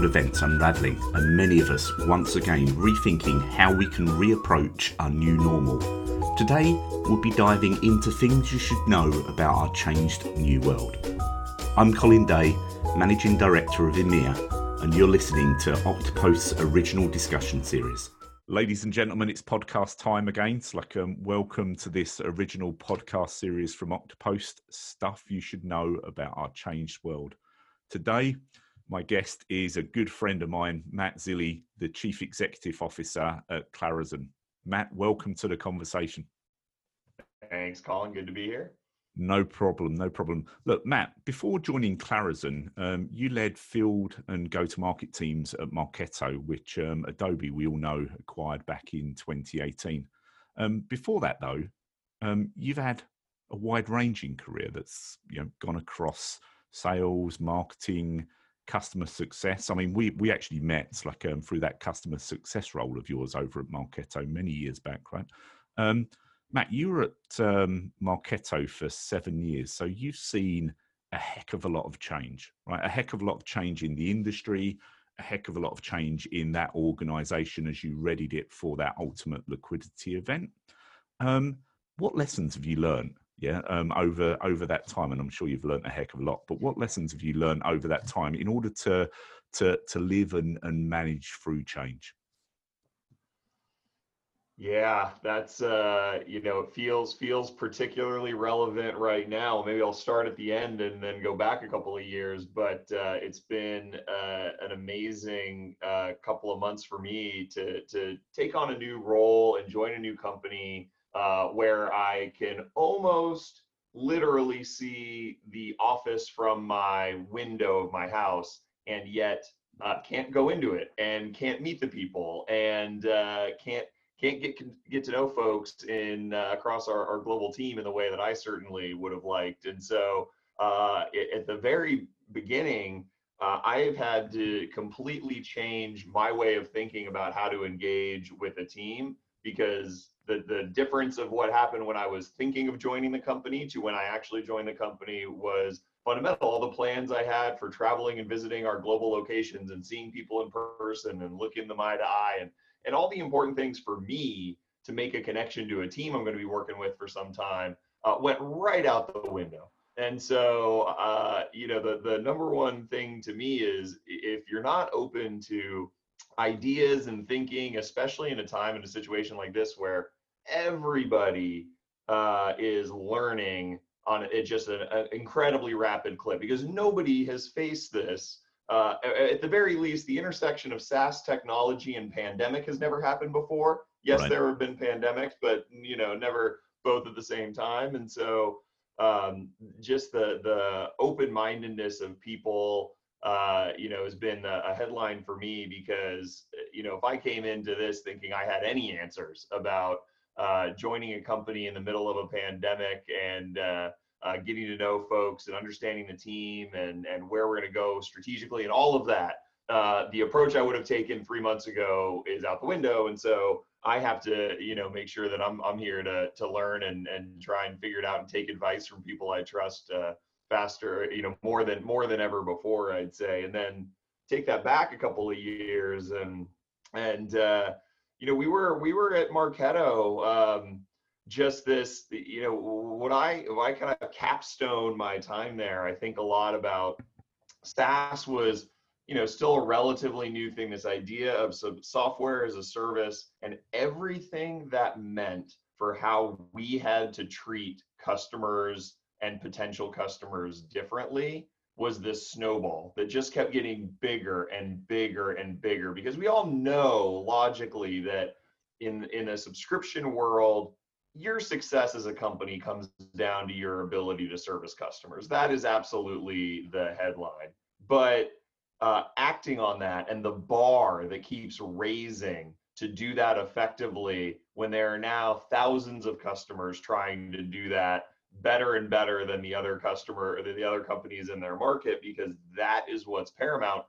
world events unravelling, and many of us once again rethinking how we can reapproach our new normal. Today, we'll be diving into things you should know about our changed new world. I'm Colin Day, Managing Director of EMEA, and you're listening to Oktopost's original discussion series. Ladies and gentlemen, it's podcast time again. It's like um, welcome to this original podcast series from Octopost stuff you should know about our changed world. Today, my guest is a good friend of mine, Matt Zilli, the Chief Executive Officer at Clarizen. Matt, welcome to the conversation. Thanks, Colin. Good to be here. No problem, no problem. Look, Matt, before joining Clarizen, um, you led field and go-to-market teams at Marketo, which um, Adobe, we all know, acquired back in 2018. Um, before that, though, um, you've had a wide-ranging career that's you know gone across sales, marketing, customer success. I mean, we we actually met like um, through that customer success role of yours over at Marketo many years back, right? Um, Matt, you were at um, Marketo for seven years, so you've seen a heck of a lot of change, right? A heck of a lot of change in the industry, a heck of a lot of change in that organization as you readied it for that ultimate liquidity event. Um, what lessons have you learned yeah um, over over that time and i'm sure you've learned a heck of a lot but what lessons have you learned over that time in order to to to live and, and manage through change? Yeah that's uh you know it feels feels particularly relevant right now. Maybe i'll start at the end and then go back a couple of years but uh, it's been uh, an amazing uh, couple of months for me to to take on a new role and join a new company uh, where I can almost literally see the office from my window of my house and yet uh, can't go into it and can't meet the people and uh, can't can't get get to know folks in uh, across our, our global team in the way that I certainly would have liked. And so uh, at the very beginning, uh, I have had to completely change my way of thinking about how to engage with a team because the the difference of what happened when I was thinking of joining the company to when I actually joined the company was fundamental. All the plans I had for traveling and visiting our global locations and seeing people in person and looking them eye to eye and and all the important things for me to make a connection to a team I'm going to be working with for some time uh, went right out the window. And so, uh, you know, the the number one thing to me is if you're not open to ideas and thinking, especially in a time in a situation like this where everybody uh, is learning on it just an, incredibly rapid clip because nobody has faced this. Uh, at the very least, the intersection of SaaS technology and pandemic has never happened before. Yes, right. there have been pandemics, but you know, never both at the same time. And so, um, just the the open mindedness of people uh, you know, has been a, headline for me because, you know, if I came into this thinking I had any answers about uh, joining a company in the middle of a pandemic and uh, uh getting to know folks and understanding the team and, and where we're going to go strategically and all of that, uh, the approach I would have taken three months ago is out the window. And so I have to, you know, make sure that I'm, I'm here to, to learn and, and try and figure it out and take advice from people I trust uh, faster, you know, more than more than ever before, I'd say. And then take that back a couple of years and and uh, you know, we were we were at Marketo um, just this, you know, what I I kind of capstone my time there, I think a lot about SaaS was you know still a relatively new thing this idea of software as a service and everything that meant for how we had to treat customers and potential customers differently was this snowball that just kept getting bigger and bigger and bigger. Because we all know logically that in in a subscription world your success as a company comes down to your ability to service customers. That is absolutely the headline. But uh, acting on that and the bar that keeps raising to do that effectively when there are now thousands of customers trying to do that better and better than the other customer or the other companies in their market because that is what's paramount.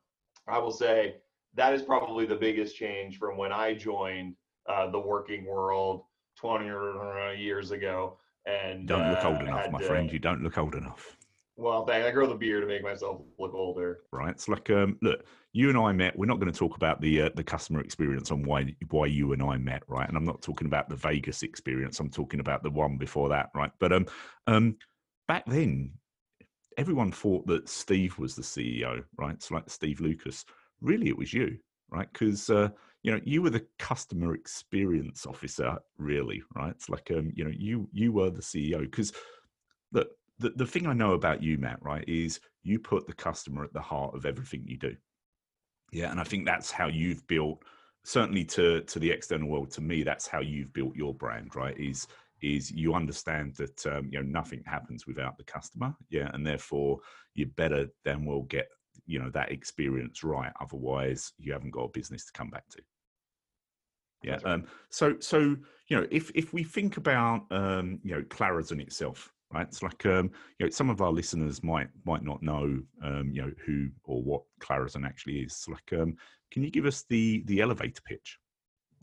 I will say that is probably the biggest change from when I joined uh, the working world 20 years ago. And don't look old uh, enough, my to, friend. You don't look old enough. Well, I grow the beard to make myself look older. Right. It's like, um, look, you and I met. We're not going to talk about the uh, the customer experience on why why you and I met, right? And I'm not talking about the Vegas experience. I'm talking about the one before that, right? But um, um, back then, everyone thought that Steve was the CEO, right? It's like Steve Lucas. Really, it was you, right? Because uh, you know you were the customer experience officer, really, right? It's like um, you know you you were the CEO because the, the the thing I know about you, Matt, right, is you put the customer at the heart of everything you do. Yeah, and I think that's how you've built certainly to to the external world to me that's how you've built your brand right is is you understand that um, you know nothing happens without the customer yeah and therefore you better then will get you know that experience right otherwise you haven't got a business to come back to yeah right. um so so you know if if we think about um you know Clarizen itself right it's like um you know some of our listeners might might not know um you know who or what Clarizen actually is like um can you give us the the elevator pitch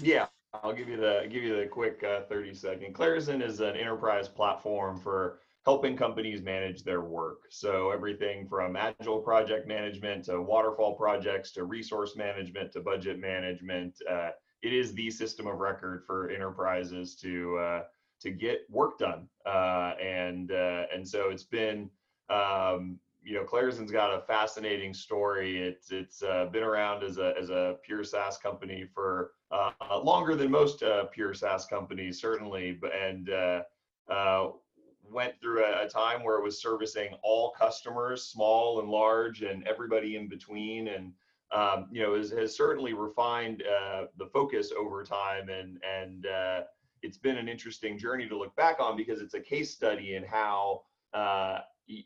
yeah I'll give you the give you the quick uh, 30 second. Clarizen is an enterprise platform for helping companies manage their work. So everything from agile project management to waterfall projects to resource management to budget management. Uh, it is the system of record for enterprises to uh, to get work done. Uh, and uh, and so it's been um, you know, Clarizen's got a fascinating story. It's it's uh, been around as a as a pure SaaS company for uh, longer than most uh, pure SaaS companies, certainly. But and uh, went through a, a, time where it was servicing all customers, small and large, and everybody in between. And um, you know, has, has certainly refined the focus over time. And and it's been an interesting journey to look back on because it's a case study in how uh,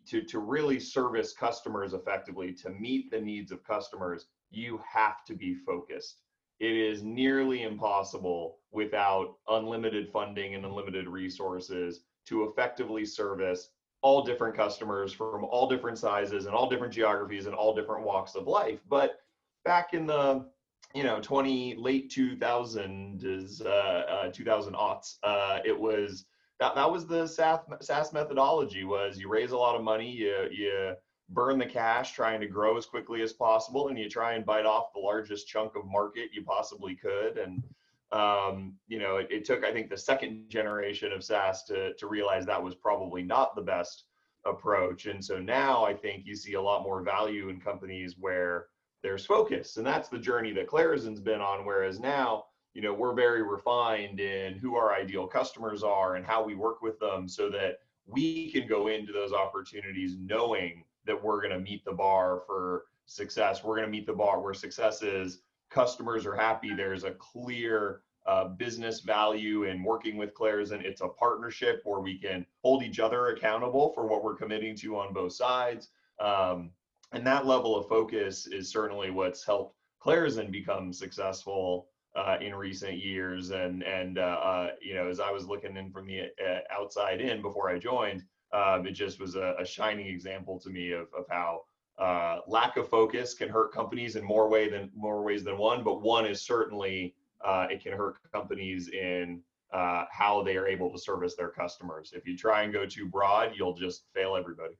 to, to really service customers effectively, to meet the needs of customers, you have to be focused. It is nearly impossible without unlimited funding and unlimited resources to effectively service all different customers from all different sizes and all different geographies and all different walks of life. But back in the you know 20 late 2000 is uh, uh 2000 aughts uh, it was that, that was the SaaS, SaaS methodology was you raise a lot of money, you, you burn the cash trying to grow as quickly as possible, and you try and bite off the largest chunk of market you possibly could. And, um, you know, it, it took, I think, the second generation of SaaS to, to realize that was probably not the best approach. And so now I think you see a lot more value in companies where there's focus. And that's the journey that Clarizen's been on. Whereas now, you know we're very refined in who our ideal customers are and how we work with them so that we can go into those opportunities knowing that we're going to meet the bar for success we're going to meet the bar where success is customers are happy there's a clear uh, business value in working with Clarizen it's a partnership where we can hold each other accountable for what we're committing to on both sides um, and that level of focus is certainly what's helped Clarizen become successful uh, in recent years. And and uh, uh, you know, as I was looking in from the uh, outside in before I joined, um, it just was a, a, shining example to me of of how uh, lack of focus can hurt companies in more way than more ways than one. But one is certainly uh, it can hurt companies in how they are able to service their customers. If you try and go too broad, you'll just fail everybody.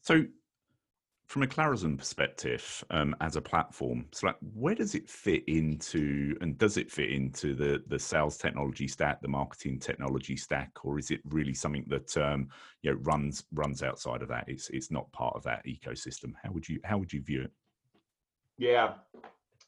So from a Clarizen perspective, um, as a platform, so like where does it fit into, and does it fit into the the sales technology stack, the marketing technology stack, or is it really something that um, you know runs runs outside of that? It's it's not part of that ecosystem. How would you how would you view it? Yeah,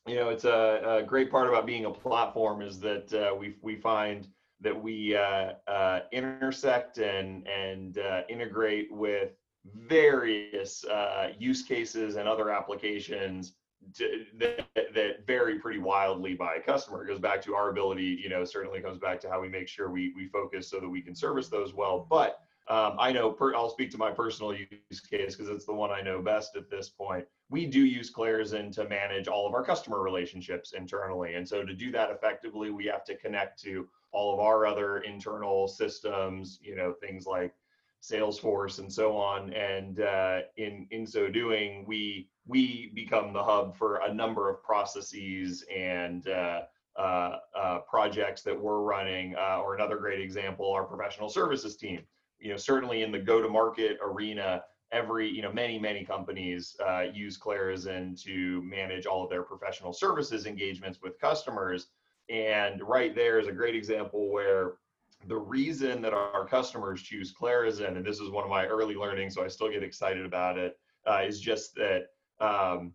you know, it's a, a great part about being a platform is that uh, we we find that we uh, uh, intersect and and uh, integrate with various uh, use cases and other applications to, that, that vary pretty wildly by customer. It goes back to our ability, you know, certainly comes back to how we make sure we, we focus so that we can service those well. But um, I know, per, I'll speak to my personal use case because it's the one I know best at this point. We do use Clarizen to manage all of our customer relationships internally. And so to do that effectively, we have to connect to all of our other internal systems, you know, things like Salesforce and so on. And uh, in in so doing, we we become the hub for a number of processes and uh, uh, uh projects that we're running. Uh, or another great example, our professional services team. You know, certainly in the go-to-market arena, every you know many many companies uh, use Clarizen to manage all of their professional services engagements with customers. And right there is a great example where the reason that our customers choose Clarizen, and this is one of my early learnings, so I still get excited about it, uh, is just that um,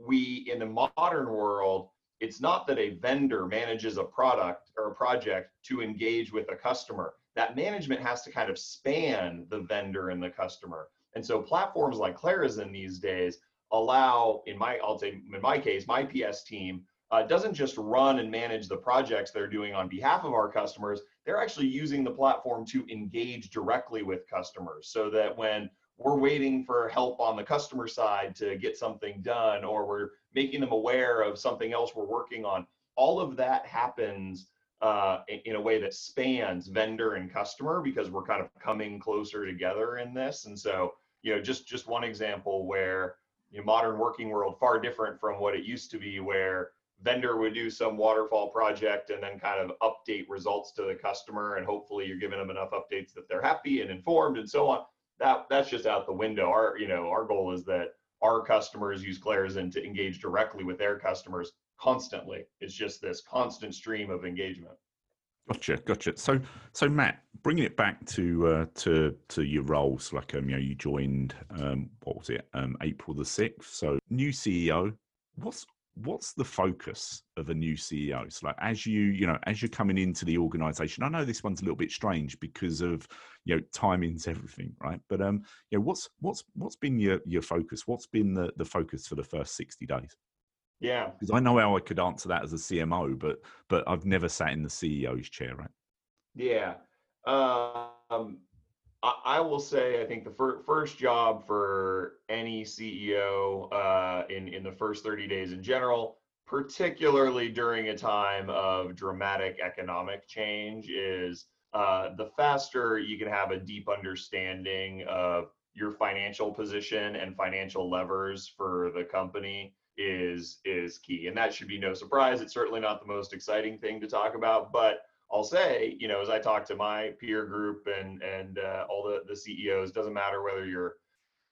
we in the modern world it's not that a vendor manages a product or a project to engage with a customer. That management has to kind of span the vendor and the customer. And so platforms like clarizen these days allow in my i'll say in my case my ps team uh, doesn't just run and manage the projects they're doing on behalf of our customers they're actually using the platform to engage directly with customers so that when we're waiting for help on the customer side to get something done or we're making them aware of something else we're working on all of that happens uh, in a way that spans vendor and customer because we're kind of coming closer together in this. And so you know just just one example where you know, modern working world far different from what it used to be where vendor would do some waterfall project and then kind of update results to the customer and hopefully you're giving them enough updates that they're happy and informed and so on that that's just out the window. Our you know our goal is that our customers use Clarizen to engage directly with their customers constantly. It's just this constant stream of engagement. Gotcha, gotcha. So, so Matt, bringing it back to uh, to to your roles, like um, you know, you joined um, what was it, um, April the sixth. So, new CEO. What's what's the focus of a new CEO? So like as you, you know, as you're coming into the organization, I know this one's a little bit strange because of, you know, timing's everything, right? But um, you know, what's what's what's been your your focus? What's been the the focus for the first 60 days? Yeah. Because I know how I could answer that as a CMO, but but I've never sat in the CEO's chair, right? Yeah. Um I, will say, I think the fir- first job for any CEO uh, in in the first 30 days in general, particularly during a time of dramatic economic change, is uh, the faster you can have a deep understanding of your financial position and financial levers for the company is is key. And that should be no surprise. It's certainly not the most exciting thing to talk about but I'll say, you know, as I talk to my peer group and and uh, all the the CEOs, doesn't matter whether you're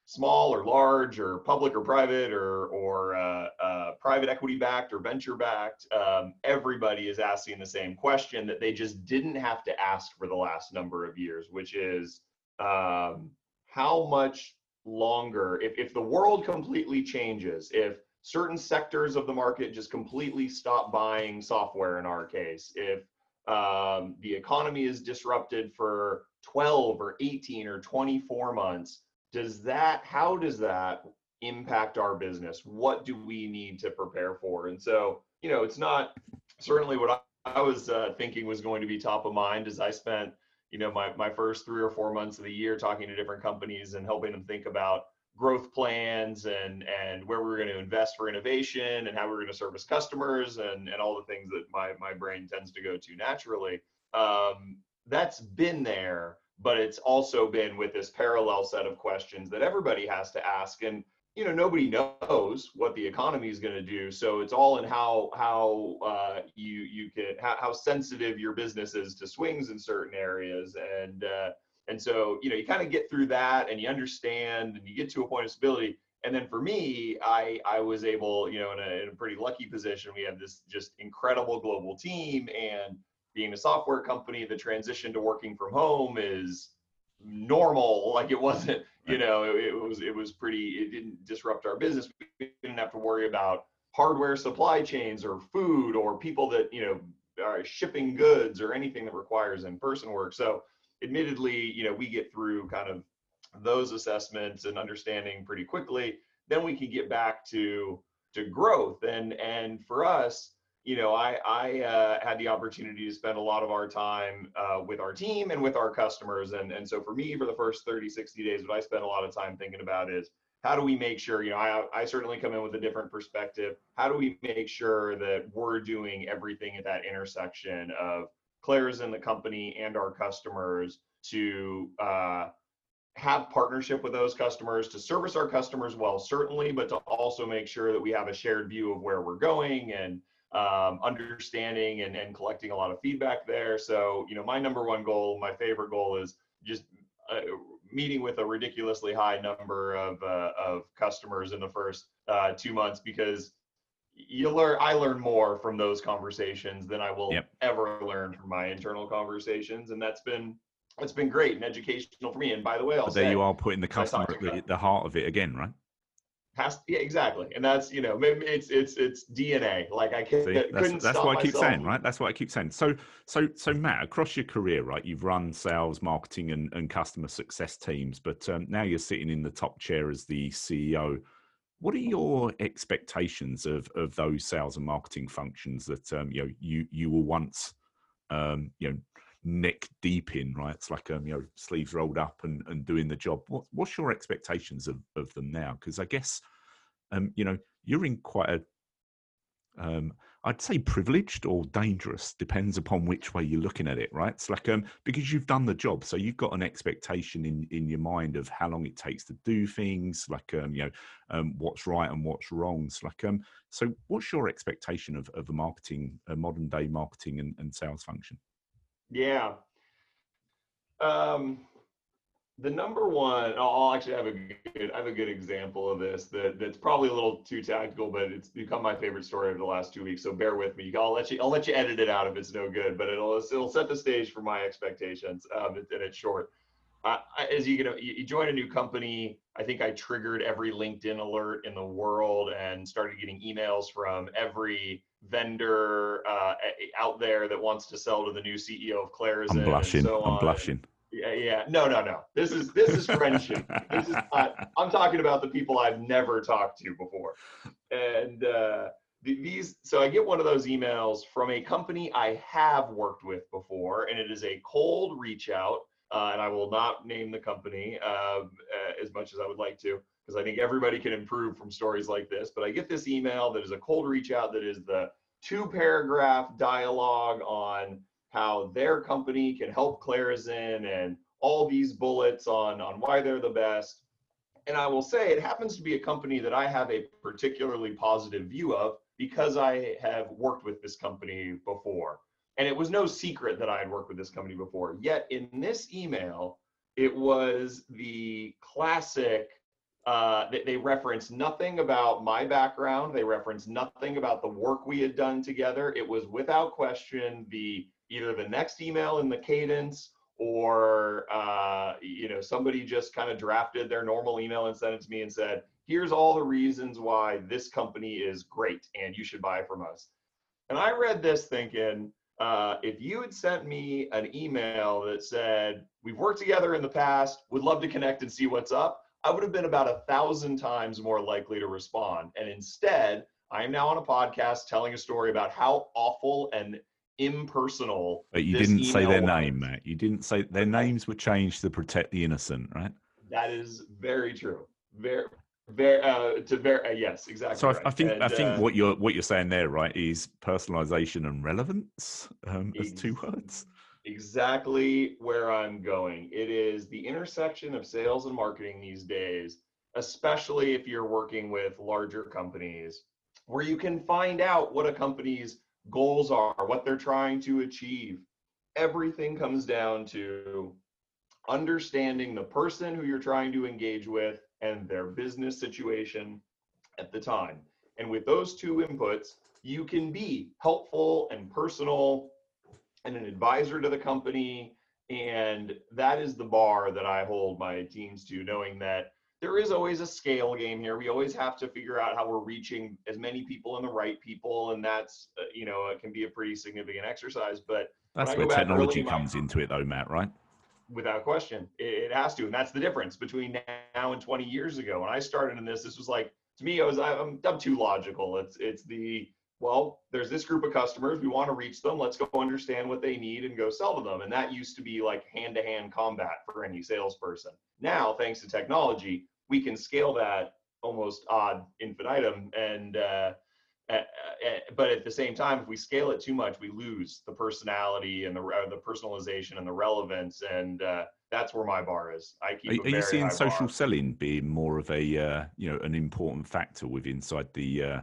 small or large or public or private or or uh, uh, private equity backed or venture backed, um, everybody is asking the same question that they just didn't have to ask for the last number of years, which is um, how much longer if if the world completely changes, if certain sectors of the market just completely stop buying software in our case, if um, the economy is disrupted for 12 or 18 or 24 months. Does that how does that impact our business? What do we need to prepare for? And so you know it's not certainly what i, I was uh, thinking was going to be top of mind as i spent you know my, my first three or four months of the year talking to different companies and helping them think about growth plans and and where we are going to invest for innovation and how we are going to service customers and and all the things that my my brain tends to go to naturally um, that's been there but it's also been with this parallel set of questions that everybody has to ask and you know nobody knows what the economy is going to do so it's all in how how uh, you you can how, how sensitive your business is to swings in certain areas and uh, and so, you know, you kind of get through that and you understand and you get to a point of stability. And then for me, I, I was able, you know, in a, in a pretty lucky position. We have this just incredible global team and being a software company, the transition to working from home is normal. Like it wasn't, you know, it, it was, it was pretty, it didn't disrupt our business. We didn't have to worry about hardware supply chains or food or people that, you know, are shipping goods or anything that requires in-person work. So admittedly, you know, we get through kind of those assessments and understanding pretty quickly. Then we can get back to to growth. And and for us, you know, I I uh, had the opportunity to spend a lot of our time uh, with our team and with our customers. And and so for me, for the first 30, 60 days, what I spent a lot of time thinking about is how do we make sure, you know, I, I certainly come in with a different perspective. How do we make sure that we're doing everything at that intersection of Clarizen the company and our customers to uh, have partnership with those customers to service our customers well certainly but to also make sure that we have a shared view of where we're going and um, understanding and, and collecting a lot of feedback there. So you know my number one goal my favorite goal is just uh, meeting with a ridiculously high number of uh, of customers in the first uh, two months because you learn i learn more from those conversations than i will yep. ever learn from my internal conversations and that's been that's been great and educational for me and by the way I'll but there say, you are putting the customer at the, the heart of it again right? Has yeah exactly and that's you know it's it's it's dna like i can't See, that's, that's what i keep saying right? That's what i keep saying. So so so matt across your career right you've run sales marketing and, and customer success teams but um, now you're sitting in the top chair as the ceo what are your expectations of of those sales and marketing functions that um, you know you you were once um, you know neck deep in right? It's like um you know sleeves rolled up and, and doing the job. What, what's your expectations of, of them now? Because i guess um you know you're in quite a um I'd say privileged or dangerous, depends upon which way you're looking at it, right? It's like um because you've done the job, so you've got an expectation in in your mind of how long it takes to do things, like um you know um what's right and what's wrong. It's like um so what's your expectation of of a marketing, a modern day marketing and, and sales function? Yeah. Um the number one, I'll actually have a good, I have a good example of this that that's probably a little too tactical, but it's become my favorite story of the last two weeks. So bear with me. I'll let you, I'll let you edit it out if it's no good, but it'll, it'll set the stage for my expectations. Um, and it's short. Uh, as you know, you, join a new company. I think I triggered every LinkedIn alert in the world and started getting emails from every vendor uh, out there that wants to sell to the new CEO of Claris. I'm blushing. So I'm blushing. Yeah, yeah. No, no, no. This is this is friendship. this is not, I'm talking about the people I've never talked to before. And uh, these so I get one of those emails from a company I have worked with before, and it is a cold reach out. Uh, and I will not name the company uh, as much as I would like to, because I think everybody can improve from stories like this. But I get this email that is a cold reach out that is the two paragraph dialogue on how their company can help Clarizen and all these bullets on, on why they're the best. And I will say it happens to be a company that I have a particularly positive view of because I have worked with this company before. And it was no secret that I had worked with this company before. Yet in this email, it was the classic uh, they, they reference nothing about my background. They reference nothing about the work we had done together. It was without question the either the next email in the cadence or uh, you know somebody just kind of drafted their normal email and sent it to me and said here's all the reasons why this company is great and you should buy from us. And i read this thinking uh, if you had sent me an email that said we've worked together in the past would love to connect and see what's up i would have been about a thousand times more likely to respond. And instead i am now on a podcast telling a story about how awful and impersonal. But you didn't say their was. name, Matt. You didn't say their names were changed to protect the innocent, right? That is very true. Very, very uh, to very uh, yes, exactly. So right. I, I, think and, I think uh, what you're what you're saying there, right, is personalization and relevance um, as two words. Exactly where I'm going. It is the intersection of sales and marketing these days, especially if you're working with larger companies, where you can find out what a company's goals are, what they're trying to achieve. Everything comes down to understanding the person who you're trying to engage with and their business situation at the time. And with those two inputs, you can be helpful and personal and an advisor to the company. And that is the bar that I hold my teams to, knowing that there is always a scale game here. We always have to figure out how we're reaching as many people and the right people, and that's uh, you know it can be a pretty significant exercise. But that's where technology comes into it, though, Matt. Right? Without question, it, it, has to, and that's the difference between now and 20 years ago. When I started in this, this was like to me, I was I'm, I'm too logical. It's it's the well, there's this group of customers. We want to reach them. Let's go understand what they need and go sell to them. And that used to be like hand to hand combat for any salesperson. Now, thanks to technology, we can scale that almost ad infinitum and uh, uh, but at the same time if we scale it too much we lose the personality and the uh, the personalization and the relevance and uh, that's where my bar is. I keep are, are you seeing social bar. selling being more of a uh, you know an important factor with inside the uh,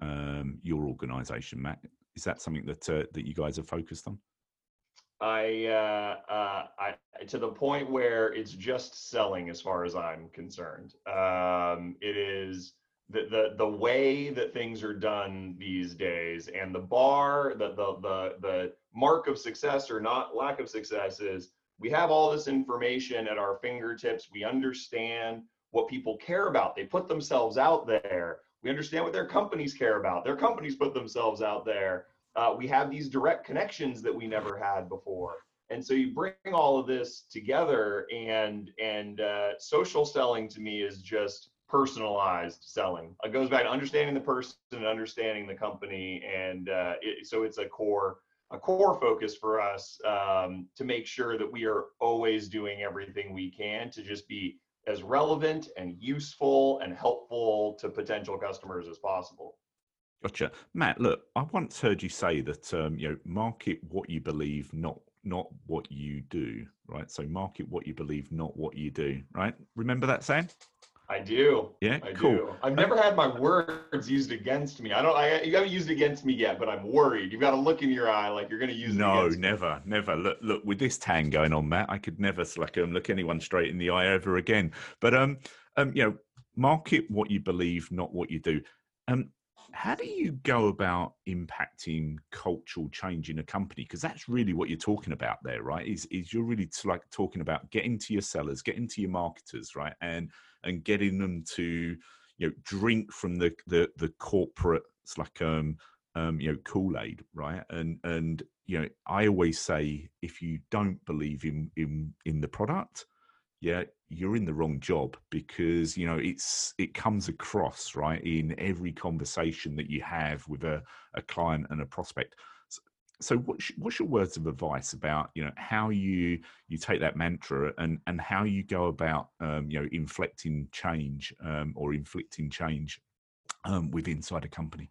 um, your organization matt? Is that something that that you guys are focused on I, uh, uh, I to the point where it's just selling as far as I'm concerned. Um, it is the, the the way that things are done these days and the bar the, the the the mark of success or not lack of success is we have all this information at our fingertips. We understand what people care about. They put themselves out there. We understand what their companies care about. Their companies put themselves out there uh, we have these direct connections that we never had before and so you bring all of this together and and uh, social selling to me is just personalized selling. It goes back to understanding the person and understanding the company, and uh, it, so it's a core a core focus for us um, to make sure that we are always doing everything we can to just be as relevant and useful and helpful to potential customers as possible. Gotcha, Matt. Look, I once heard you say that um, you know market what you believe, not not what you do. Right. So market what you believe, not what you do. Right. Remember that saying? I do. Yeah, I cool. do. I've never had my words used against me. I don't. I you haven't used it against me yet, but I'm worried. You've got a look in your eye like you're going to use. No, never, me. never. Look, look. With this tan going on, Matt, I could never like um, look anyone straight in the eye ever again. But um, um, you know, market what you believe, not what you do. Um, how do you go about impacting cultural change in a company? Because that's really what you're talking about there right? Is is you're really like talking about getting to your sellers getting to your marketers right? And and getting them to you know drink from the the the corporate it's like um um you know kool-aid right? And and you know i always say if you don't believe in in in the product yeah you're in the wrong job because you know it's it comes across right in every conversation that you have with a, a client and a prospect. So, so what's, what's your words of advice about you know how you you take that mantra and and how you go about um, you know inflecting change um, or inflicting change um, with inside a company?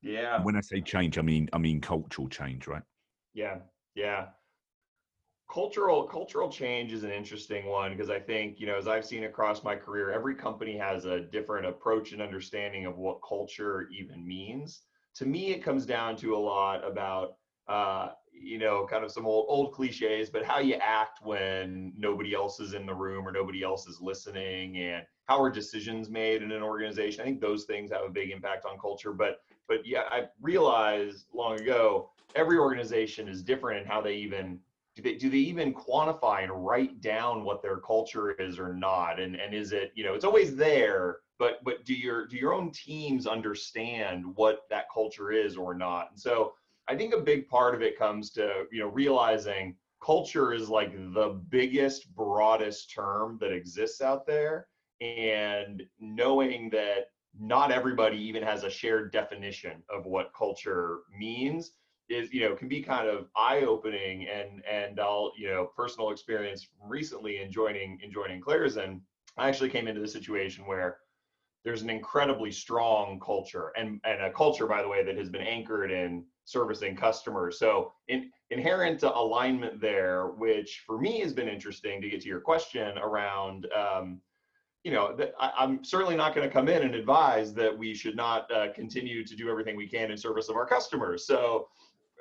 Yeah. And when i say change i mean i mean cultural change right? Yeah. Yeah cultural cultural change is an interesting one because I think you know as I've seen across my career, every company has a different approach and understanding of what culture even means. To me, it comes down to a lot about uh, you know kind of some old old cliches, but how you act when nobody else is in the room or nobody else is listening, and how are decisions made in an organization. I think those things have a big impact on culture. But but yeah, I realized long ago every organization is different in how they even do they do they even quantify and write down what their culture is or not? And and is it you know it's always there but but do your do your own teams understand what that culture is or not? And so i think a big part of it comes to you know realizing culture is like the biggest broadest term that exists out there. And knowing that not everybody even has a shared definition of what culture means is you know can be kind of eye opening and and I'll you know personal experience recently in joining in joining Clarizen I actually came into the situation where there's an incredibly strong culture and and a culture by the way that has been anchored in servicing customers so in, inherent alignment there which for me has been interesting to get to your question around um, you know, that I, am certainly not going to come in and advise that we should not uh, continue to do everything we can in service of our customers. So,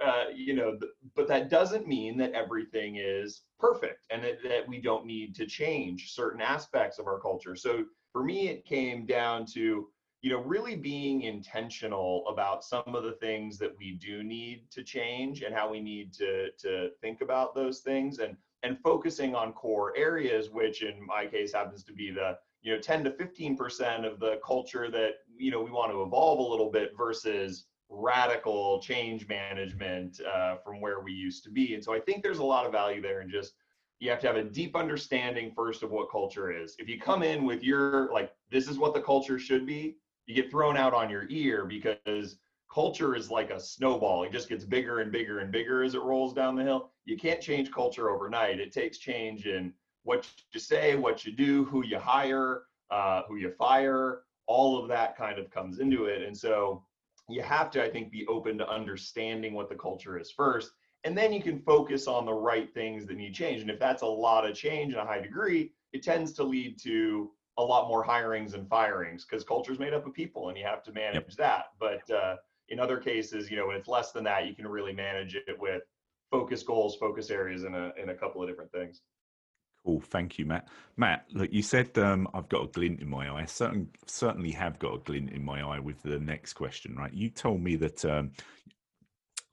uh, you know, but that doesn't mean that everything is perfect and that, that we don't need to change certain aspects of our culture. So for me, it came down to, you know, really being intentional about some of the things that we do need to change and how we need to, to think about those things and, and focusing on core areas, which in my case happens to be the, you know, 10 to 15% of the culture that, you know, we want to evolve a little bit versus radical change management uh, from where we used to be. And so I think there's a lot of value there in just you have to have a deep understanding first of what culture is. If you come in with your like this is what the culture should be, you get thrown out on your ear because culture is like a snowball. It just gets bigger and bigger and bigger as it rolls down the hill. You can't change culture overnight. It takes change in what you say, what you do, who you hire, uh, who you fire. All of that kind of comes into it. And so you have to, I think, be open to understanding what the culture is first. And then you can focus on the right things that need change. And if that's a lot of change in a high degree, it tends to lead to a lot more hirings and firings because culture is made up of people and you have to manage yep. that. But uh, in other cases, you know, when it's less than that, you can really manage it with focus goals, focus areas in a in a couple of different things. Cool, thank you, Matt. Matt, look, you said um, I've got a glint in my eye. I certain, certainly have got a glint in my eye with the next question, right? You told me that um,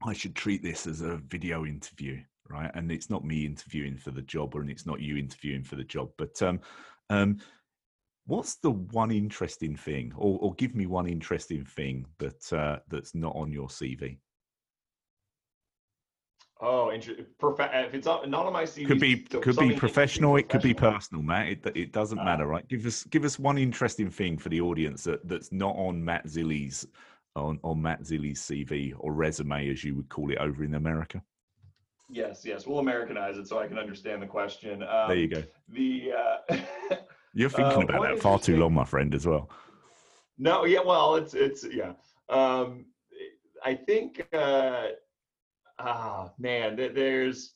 I should treat this as a video interview, right? And it's not me interviewing for the job, or and it's not you interviewing for the job. But um, um, what's the one interesting thing, or, or give me one interesting thing that uh, that's not on your CV? Oh, interesting. If it's not, on my CV, could be could be professional. It could be personal, Matt. It, it doesn't uh, matter, right? Give us give us one interesting thing for the audience that, that's not on Matt Zilli's on, on Matt Zilli's CV or resume, as you would call it over in America. Yes, yes, we'll Americanize it so I can understand the question. Um, there you go. The uh, you're thinking uh, about that far too long, my friend, as well. No, yeah, well, it's it's yeah. Um, I think. Uh, ah man there's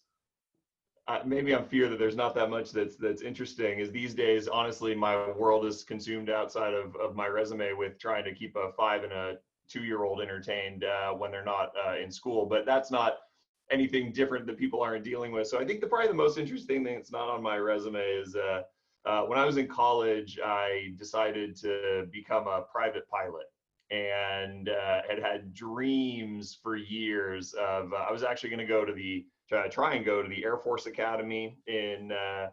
uh, maybe i'm fear that there's not that much that's that's interesting is these days honestly my world is consumed outside of, of my resume with trying to keep a five and a two year old entertained uh, when they're not uh, in school but that's not anything different that people aren't dealing with. So i think the probably the most interesting thing that's not on my resume is uh, uh when i was in college i decided to become a private pilot and uh, had had dreams for years of. Uh, I was actually going to go to the try, try and go to the Air Force Academy in uh,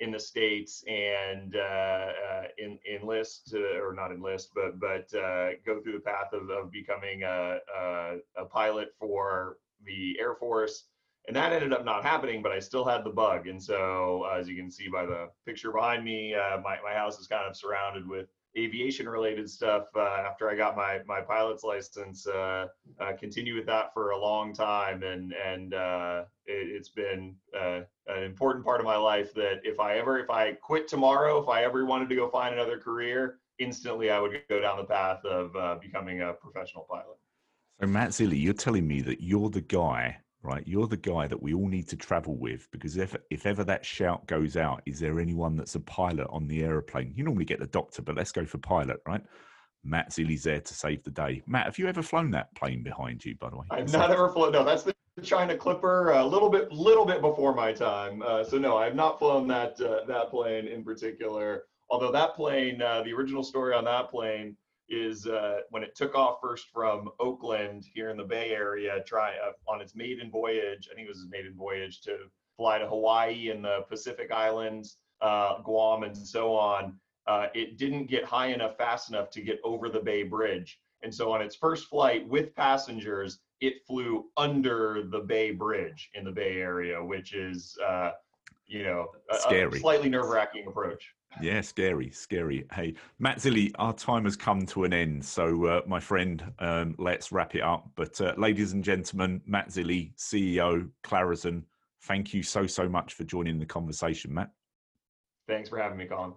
in the states and uh, uh, in, enlist or not enlist, but but uh, go through the path of, of becoming a, a, a pilot for the Air Force. And that ended up not happening, but I still had the bug. And so, as you can see by the picture behind me, my, my house is kind of surrounded with aviation related stuff uh, after I got my my pilot's license. Uh, uh, continue with that for a long time, and and uh, it, has been uh, an important part of my life. That if I ever if I quit tomorrow, if I ever wanted to go find another career, instantly I would go down the path of uh, becoming a professional pilot. So Matt Zilli, you're telling me that you're the guy right? You're the guy that we all need to travel with because if if ever that shout goes out, is there anyone that's a pilot on the aeroplane? You normally get the doctor, but let's go for pilot, right? Matt Zilli's there to save the day. Matt, have you ever flown that plane behind you? By the way, I've not ever flown. No, that's the China Clipper. A little bit, little bit before my time. Uh, so no, I've not flown that uh, that plane in particular. Although that plane, uh, the original story on that plane is uh, when it took off first from Oakland here in the Bay Area, try uh, on its maiden voyage. I think it was its maiden voyage to fly to Hawaii and the Pacific Islands, uh, Guam, and so on. Uh, it didn't get high enough fast enough to get over the Bay Bridge, and so on its first flight with passengers, it flew under the Bay Bridge in the Bay Area, which is uh, you know a, a slightly nerve-wracking approach. Yeah, scary, scary. Hey, Matt Zilli, our time has come to an end. So, uh, my friend, um, let's wrap it up. But, uh, ladies and gentlemen, Matt Zilli, CEO, Clarizen, thank you so, so much for joining the conversation, Matt. Thanks for having me, Colin.